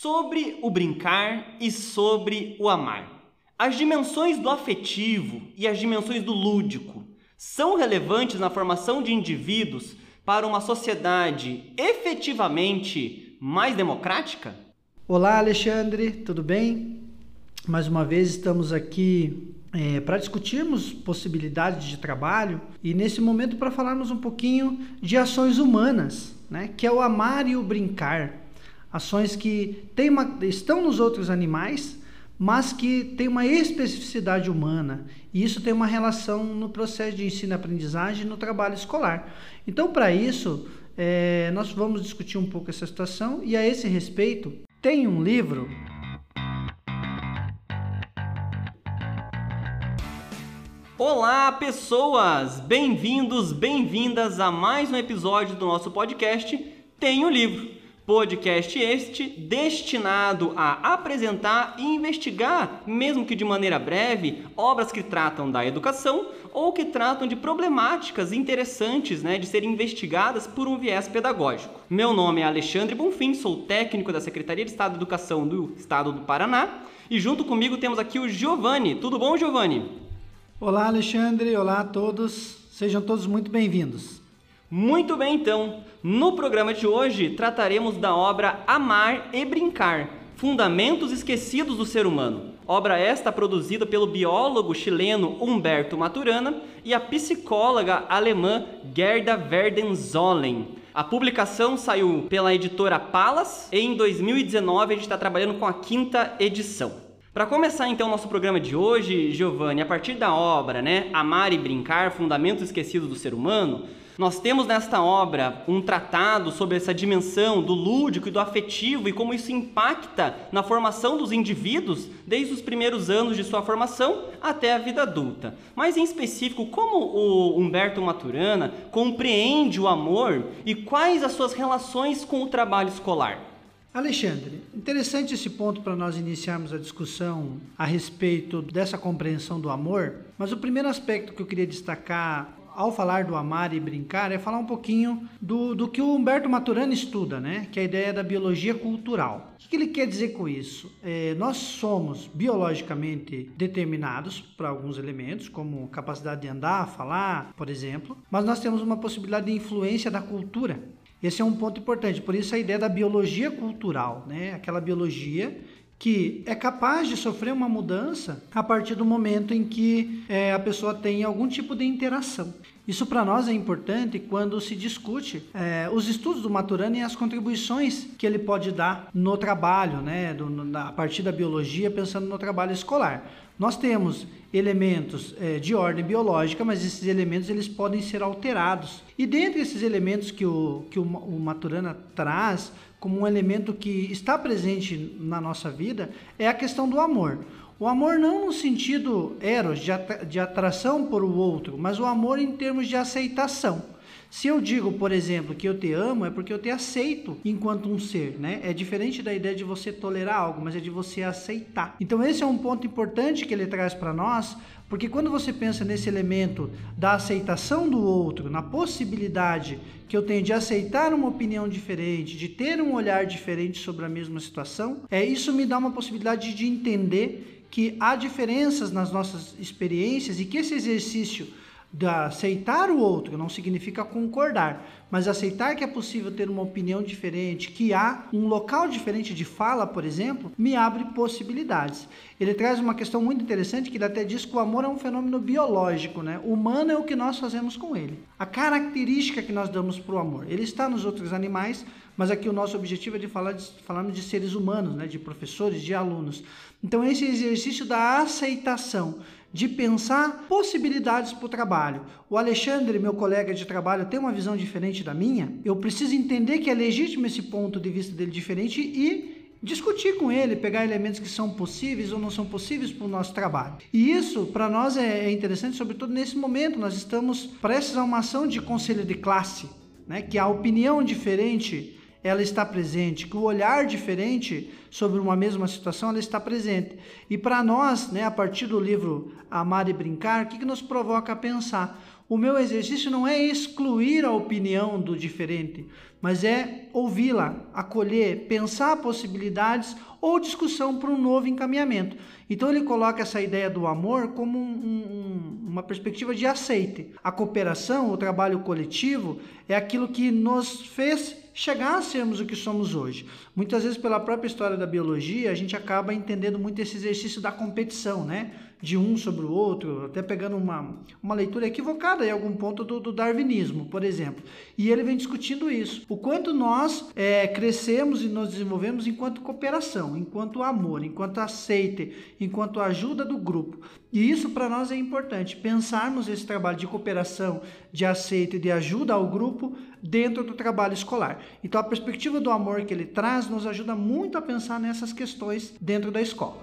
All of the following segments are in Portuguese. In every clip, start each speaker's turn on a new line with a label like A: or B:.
A: sobre o brincar e sobre o amar. As dimensões do afetivo e as dimensões do lúdico são relevantes na formação de indivíduos para uma sociedade efetivamente mais democrática?
B: Olá, Alexandre, tudo bem? Mais uma vez estamos aqui é, para discutirmos possibilidades de trabalho e nesse momento para falarmos um pouquinho de ações humanas, né? que é o amar e o brincar. Ações que uma, estão nos outros animais, mas que tem uma especificidade humana. E isso tem uma relação no processo de ensino-aprendizagem no trabalho escolar. Então, para isso, é, nós vamos discutir um pouco essa situação e a esse respeito, tem um livro
A: Olá, pessoas! Bem-vindos, bem-vindas a mais um episódio do nosso podcast Tem o Livro. Podcast este destinado a apresentar e investigar, mesmo que de maneira breve, obras que tratam da educação ou que tratam de problemáticas interessantes né, de serem investigadas por um viés pedagógico. Meu nome é Alexandre Bonfim, sou técnico da Secretaria de Estado de Educação do Estado do Paraná e junto comigo temos aqui o Giovanni. Tudo bom, Giovanni?
B: Olá, Alexandre. Olá a todos. Sejam todos muito bem-vindos.
A: Muito bem, então. No programa de hoje trataremos da obra Amar e Brincar: Fundamentos Esquecidos do Ser Humano. Obra esta produzida pelo biólogo chileno Humberto Maturana e a psicóloga alemã Gerda Verdenzolen. A publicação saiu pela editora Palas e em 2019 a gente está trabalhando com a quinta edição. Para começar então o nosso programa de hoje, Giovanni, a partir da obra, né, Amar e Brincar, Fundamentos Esquecidos do Ser Humano, nós temos nesta obra um tratado sobre essa dimensão do lúdico e do afetivo e como isso impacta na formação dos indivíduos desde os primeiros anos de sua formação até a vida adulta. Mas em específico, como o Humberto Maturana compreende o amor e quais as suas relações com o trabalho escolar?
B: Alexandre, interessante esse ponto para nós iniciarmos a discussão a respeito dessa compreensão do amor, mas o primeiro aspecto que eu queria destacar ao falar do amar e brincar é falar um pouquinho do, do que o Humberto Maturana estuda, né? que é a ideia da biologia cultural. O que ele quer dizer com isso? É, nós somos biologicamente determinados para alguns elementos, como capacidade de andar, falar, por exemplo, mas nós temos uma possibilidade de influência da cultura. Esse é um ponto importante, por isso a ideia da biologia cultural, né? Aquela biologia que é capaz de sofrer uma mudança a partir do momento em que é, a pessoa tem algum tipo de interação. Isso para nós é importante quando se discute é, os estudos do Maturana e as contribuições que ele pode dar no trabalho, né, do, no, a partir da biologia, pensando no trabalho escolar. Nós temos elementos é, de ordem biológica, mas esses elementos eles podem ser alterados. E dentre esses elementos que o, que o, o Maturana traz como um elemento que está presente na nossa vida é a questão do amor. O amor não no sentido eros, de, atração por o outro, mas o amor em termos de aceitação. Se eu digo, por exemplo, que eu te amo, é porque eu te aceito enquanto um ser, né? É diferente da ideia de você tolerar algo, mas é de você aceitar. Então esse é um ponto importante que ele traz para nós, porque quando você pensa nesse elemento da aceitação do outro, na possibilidade que eu tenho de aceitar uma opinião diferente, de ter um olhar diferente sobre a mesma situação, é isso me dá uma possibilidade de entender que há diferenças nas nossas experiências e que esse exercício de aceitar o outro não significa concordar, mas aceitar que é possível ter uma opinião diferente, que há um local diferente de fala, por exemplo, me abre possibilidades. Ele traz uma questão muito interessante que ele até diz que o amor é um fenômeno biológico, né? Humano é o que nós fazemos com ele. A característica que nós damos para o amor. Ele está nos outros animais, mas aqui o nosso objetivo é de falar de, falarmos de seres humanos, né? de professores, de alunos. Então esse exercício da aceitação de pensar possibilidades para o trabalho. O Alexandre, meu colega de trabalho, tem uma visão diferente da minha. Eu preciso entender que é legítimo esse ponto de vista dele diferente e discutir com ele, pegar elementos que são possíveis ou não são possíveis para o nosso trabalho. E isso, para nós, é, é interessante, sobretudo nesse momento. Nós estamos prestes a uma ação de conselho de classe, né? que a opinião diferente ela está presente, que o olhar diferente sobre uma mesma situação ela está presente. E para nós, né, a partir do livro Amar e Brincar, o que, que nos provoca a pensar? o meu exercício não é excluir a opinião do diferente, mas é ouvi-la, acolher, pensar possibilidades ou discussão para um novo encaminhamento. Então ele coloca essa ideia do amor como um, um, uma perspectiva de aceite. A cooperação, o trabalho coletivo, é aquilo que nos fez sermos o que somos hoje. Muitas vezes, pela própria história da biologia, a gente acaba entendendo muito esse exercício da competição, né? de um sobre o outro, até pegando uma, uma leitura equivocada em algum ponto do, do darwinismo, por exemplo. E ele vem discutindo isso. O quanto nós é, crescemos e nos desenvolvemos enquanto cooperação, enquanto amor, enquanto aceite, enquanto ajuda do grupo. E isso para nós é importante, pensarmos esse trabalho de cooperação, de aceite, de ajuda ao grupo dentro do trabalho escolar. Então a perspectiva do amor que ele traz nos ajuda muito a pensar nessas questões dentro da escola.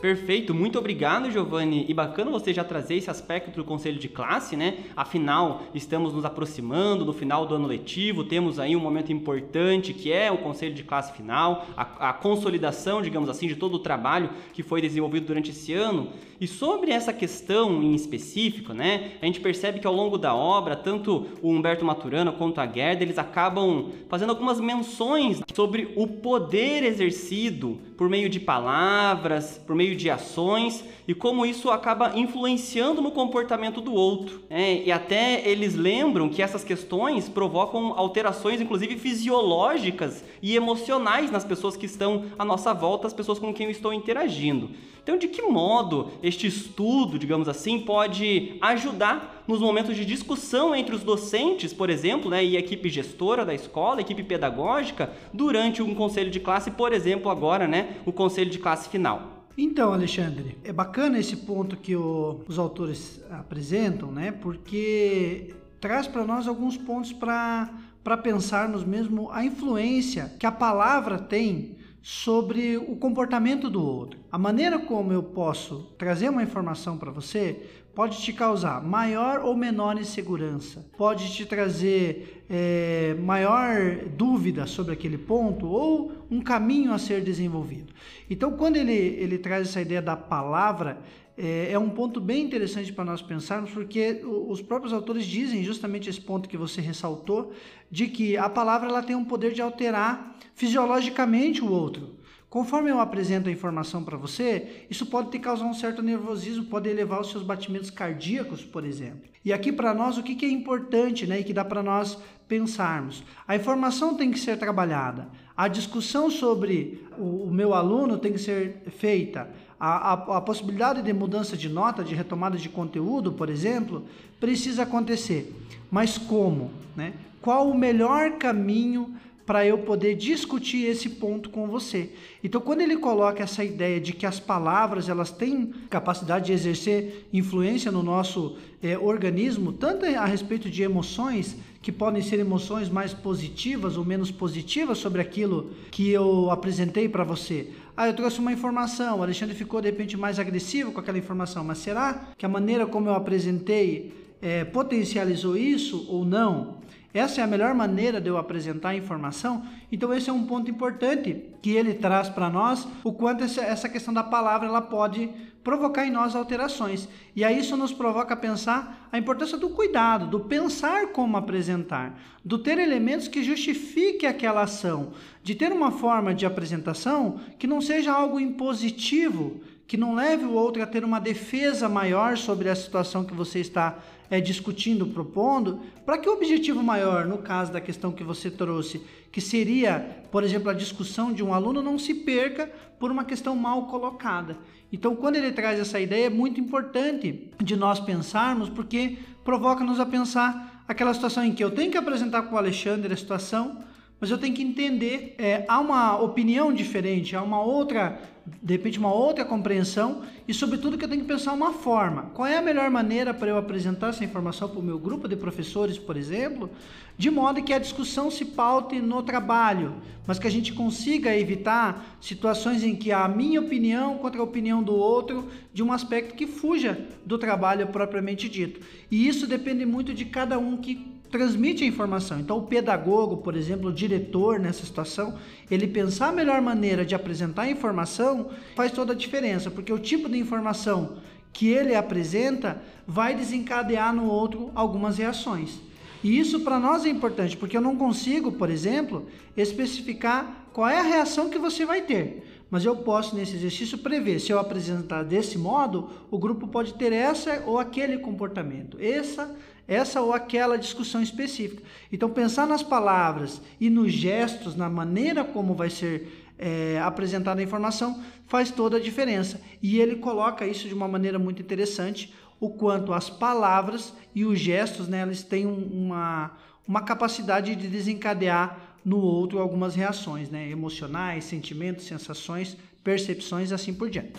A: Perfeito, muito obrigado, Giovanni. E bacana você já trazer esse aspecto do conselho de classe, né? Afinal, estamos nos aproximando do final do ano letivo, temos aí um momento importante que é o conselho de classe final, a, a consolidação, digamos assim, de todo o trabalho que foi desenvolvido durante esse ano. E sobre essa questão em específico, né, a gente percebe que ao longo da obra, tanto o Humberto Maturana quanto a Gerda, eles acabam fazendo algumas menções sobre o poder exercido por meio de palavras, por meio de ações e como isso acaba influenciando no comportamento do outro. É, e até eles lembram que essas questões provocam alterações, inclusive fisiológicas e emocionais nas pessoas que estão à nossa volta, as pessoas com quem eu estou interagindo. Então, de que modo este estudo, digamos assim, pode ajudar nos momentos de discussão entre os docentes, por exemplo, né, e a equipe gestora da escola, a equipe pedagógica, durante um conselho de classe, por exemplo, agora, né, o conselho de classe final?
B: Então, Alexandre, é bacana esse ponto que o, os autores apresentam, né? Porque traz para nós alguns pontos para pensarmos mesmo a influência que a palavra tem sobre o comportamento do outro. A maneira como eu posso trazer uma informação para você pode te causar maior ou menor insegurança, pode te trazer é, maior dúvida sobre aquele ponto ou um caminho a ser desenvolvido. Então, quando ele, ele traz essa ideia da palavra, é, é um ponto bem interessante para nós pensarmos, porque os próprios autores dizem justamente esse ponto que você ressaltou, de que a palavra ela tem um poder de alterar fisiologicamente o outro. Conforme eu apresento a informação para você, isso pode te causar um certo nervosismo, pode elevar os seus batimentos cardíacos, por exemplo. E aqui para nós, o que, que é importante né, e que dá para nós pensarmos? A informação tem que ser trabalhada, a discussão sobre o, o meu aluno tem que ser feita, a, a, a possibilidade de mudança de nota, de retomada de conteúdo, por exemplo, precisa acontecer. Mas como? Né? Qual o melhor caminho para eu poder discutir esse ponto com você. Então, quando ele coloca essa ideia de que as palavras elas têm capacidade de exercer influência no nosso é, organismo, tanto a respeito de emoções, que podem ser emoções mais positivas ou menos positivas sobre aquilo que eu apresentei para você. Ah, eu trouxe uma informação, o Alexandre ficou de repente mais agressivo com aquela informação, mas será que a maneira como eu apresentei é, potencializou isso ou não? Essa é a melhor maneira de eu apresentar a informação. Então esse é um ponto importante que ele traz para nós, o quanto essa questão da palavra ela pode provocar em nós alterações. E aí isso nos provoca a pensar a importância do cuidado, do pensar como apresentar, do ter elementos que justifiquem aquela ação, de ter uma forma de apresentação que não seja algo impositivo, que não leve o outro a ter uma defesa maior sobre a situação que você está é, discutindo, propondo, para que o objetivo maior, no caso da questão que você trouxe, que seria, por exemplo, a discussão de um aluno, não se perca por uma questão mal colocada. Então, quando ele traz essa ideia, é muito importante de nós pensarmos, porque provoca-nos a pensar aquela situação em que eu tenho que apresentar com o Alexandre a situação, mas eu tenho que entender, é, há uma opinião diferente, há uma outra de repente uma outra compreensão e sobretudo que eu tenho que pensar uma forma. Qual é a melhor maneira para eu apresentar essa informação para o meu grupo de professores, por exemplo, de modo que a discussão se paute no trabalho, mas que a gente consiga evitar situações em que a minha opinião contra a opinião do outro de um aspecto que fuja do trabalho propriamente dito. E isso depende muito de cada um que transmite a informação. Então, o pedagogo, por exemplo, o diretor nessa situação, ele pensar a melhor maneira de apresentar a informação faz toda a diferença, porque o tipo de informação que ele apresenta vai desencadear no outro algumas reações. E isso para nós é importante, porque eu não consigo, por exemplo, especificar qual é a reação que você vai ter. Mas eu posso, nesse exercício, prever. Se eu apresentar desse modo, o grupo pode ter essa ou aquele comportamento. Essa essa ou aquela discussão específica. Então, pensar nas palavras e nos gestos, na maneira como vai ser é, apresentada a informação, faz toda a diferença. E ele coloca isso de uma maneira muito interessante, o quanto as palavras e os gestos, né, eles têm uma, uma capacidade de desencadear no outro algumas reações, né, emocionais, sentimentos, sensações, percepções, assim por diante.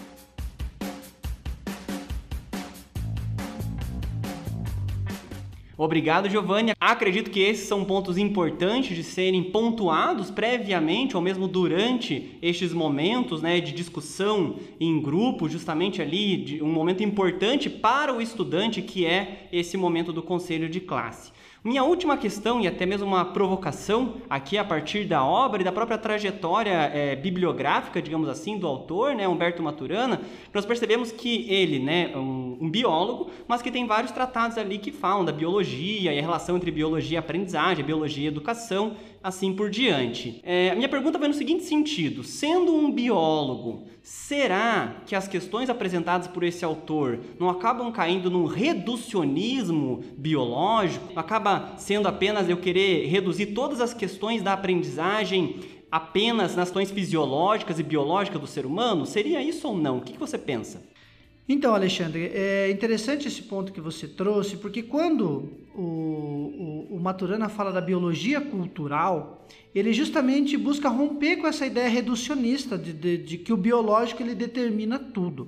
A: Obrigado, Giovanni. Acredito que esses são pontos importantes de serem pontuados previamente ou mesmo durante estes momentos né, de discussão em grupo, justamente ali, um momento importante para o estudante, que é esse momento do conselho de classe. Minha última questão, e até mesmo uma provocação, aqui a partir da obra e da própria trajetória é, bibliográfica, digamos assim, do autor, né, Humberto Maturana, nós percebemos que ele é né, um, um, biólogo, mas que tem vários tratados ali que falam da biologia e a relação entre biologia e aprendizagem, biologia e educação, assim por diante. É, a minha pergunta vai no seguinte sentido: sendo um biólogo, será que as questões apresentadas por esse autor não acabam caindo num reducionismo biológico? Acaba sendo apenas eu querer reduzir todas as questões da aprendizagem apenas nas questões fisiológicas e biológicas do ser humano? Seria isso ou não? O que você pensa?
B: Então, Alexandre, é interessante esse ponto que você trouxe, porque quando o, o, o, Maturana fala da biologia cultural, ele justamente busca romper com essa ideia reducionista de, de, de que o biológico ele determina tudo.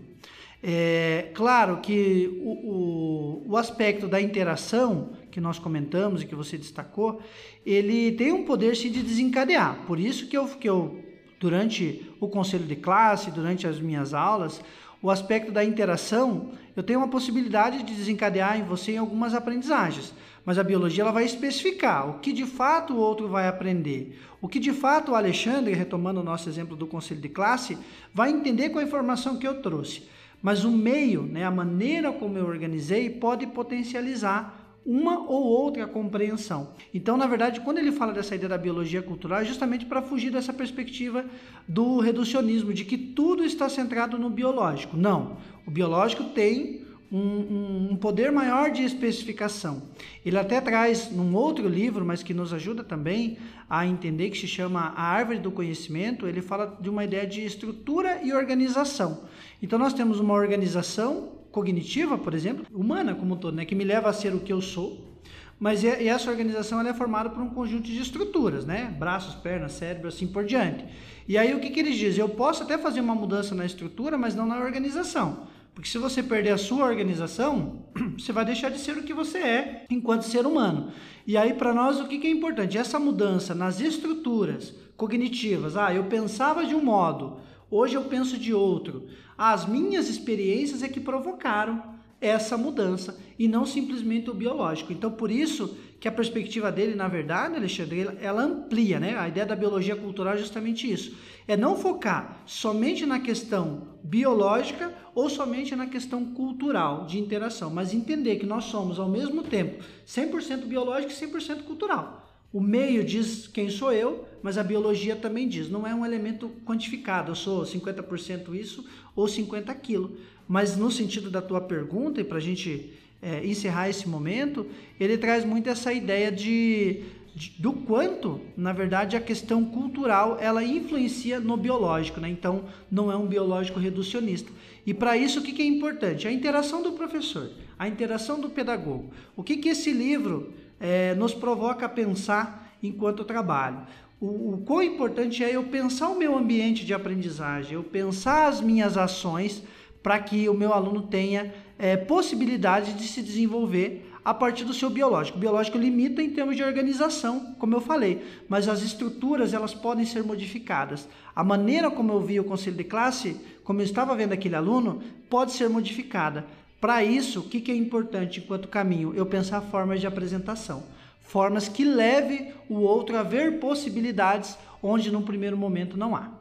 B: É claro que o, o, o aspecto da interação que nós comentamos e que você destacou, ele tem um poder sim de desencadear. Por isso que eu, que eu durante o conselho de classe, durante as minhas aulas, o aspecto da interação, eu tenho uma possibilidade de desencadear em você algumas aprendizagens, mas a biologia ela vai especificar o que de fato o outro vai aprender, o que de fato o Alexandre, retomando o nosso exemplo do conselho de classe, vai entender com a informação que eu trouxe. Mas o meio, né, a maneira como eu organizei, pode potencializar uma ou outra compreensão. Então, na verdade, quando ele fala dessa ideia da biologia cultural, é justamente para fugir dessa perspectiva do reducionismo, de que tudo está centrado no biológico. Não, o biológico tem um, um, poder maior de especificação. Ele até traz num outro livro, mas que nos ajuda também a entender, que se chama A Árvore do Conhecimento, ele fala de uma ideia de estrutura e organização. Então, nós temos uma organização cognitiva, por exemplo, humana como um todo, né, que me leva a ser o que eu sou. Mas é, essa organização ela é formada por um conjunto de estruturas, né? Braços, pernas, cérebro, assim por diante. E aí o que, que eles dizem? Eu posso até fazer uma mudança na estrutura, mas não na organização. Porque se você perder a sua organização, você vai deixar de ser o que você é enquanto ser humano. E aí, para nós, o que, que é importante? Essa mudança nas estruturas cognitivas. Ah, eu pensava de um modo, hoje eu penso de outro. As minhas experiências é que provocaram essa mudança e não simplesmente o biológico. Então, por isso que a perspectiva dele, na verdade, Alexandre, ela amplia, né? A ideia da biologia cultural é justamente isso. É não focar somente na questão biológica ou somente na questão cultural de interação, mas entender que nós somos ao mesmo tempo 100% biológico e 100% cultural. O meio diz quem sou eu, mas a biologia também diz. Não é um elemento quantificado, eu sou 50% isso ou 50 aquilo. Mas no sentido da tua pergunta, e para a gente é, encerrar esse momento, ele traz muito essa ideia de, de, do quanto, na verdade, a questão cultural ela influencia no biológico. Né? Então, não é um biológico reducionista. E para isso, o que, que é importante? A interação do professor, a interação do pedagogo. O que, que esse livro é, nos provoca a pensar enquanto trabalho. O, o quão importante é eu pensar o meu ambiente de aprendizagem, eu pensar as minhas ações para que o meu aluno tenha é, possibilidade de se desenvolver a partir do seu biológico. O biológico limita em termos de organização, como eu falei, mas as estruturas elas podem ser modificadas. A maneira como eu vi o conselho de classe, como eu estava vendo aquele aluno, pode ser modificada. Para isso, o que, é importante enquanto caminho? Eu pensar formas de apresentação. formas que leve o outro a ver possibilidades onde no primeiro momento não há.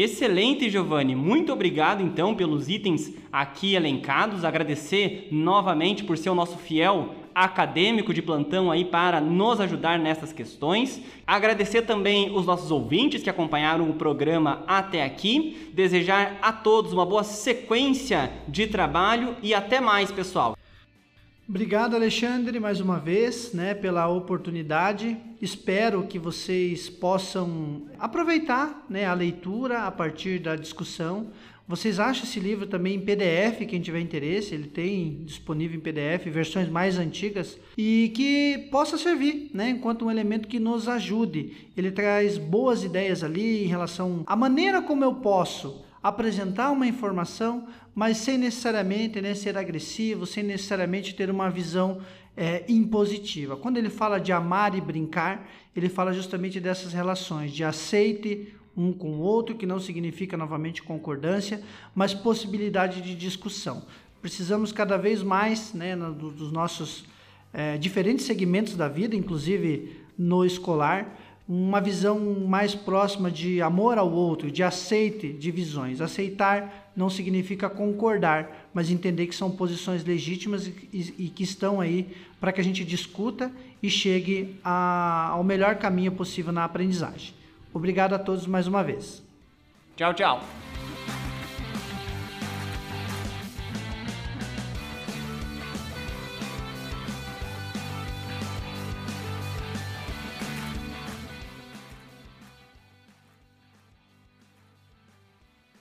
A: Excelente, Giovanni. Muito obrigado então pelos itens aqui elencados. Agradecer novamente por ser o nosso fiel acadêmico de plantão aí para nos ajudar nessas questões. Agradecer também os nossos ouvintes que acompanharam o programa até aqui. Desejar a todos uma boa sequência de trabalho e até mais, pessoal.
B: Obrigado, Alexandre, mais uma vez, né, pela oportunidade. Espero que vocês possam aproveitar, né, a leitura a partir da discussão. Vocês acham esse livro também em PDF, quem tiver interesse, ele tem disponível em PDF, versões mais antigas, e que possa servir, né, enquanto um elemento que nos ajude. Ele traz boas ideias ali em relação à maneira como eu posso apresentar uma informação, mas sem necessariamente né, ser agressivo, sem necessariamente ter uma visão é, impositiva. Quando ele fala de amar e brincar, ele fala justamente dessas relações, de aceite um com o outro, que não significa novamente concordância, mas possibilidade de discussão. Precisamos cada vez mais né, dos nossos é, diferentes segmentos da vida, inclusive no escolar, uma visão mais próxima de amor ao outro, de aceite de visões. Aceitar não significa concordar, mas entender que são posições legítimas e, que estão aí para que a gente discuta e chegue a, ao melhor caminho possível na aprendizagem. Obrigado a todos mais uma vez.
A: Tchau, tchau.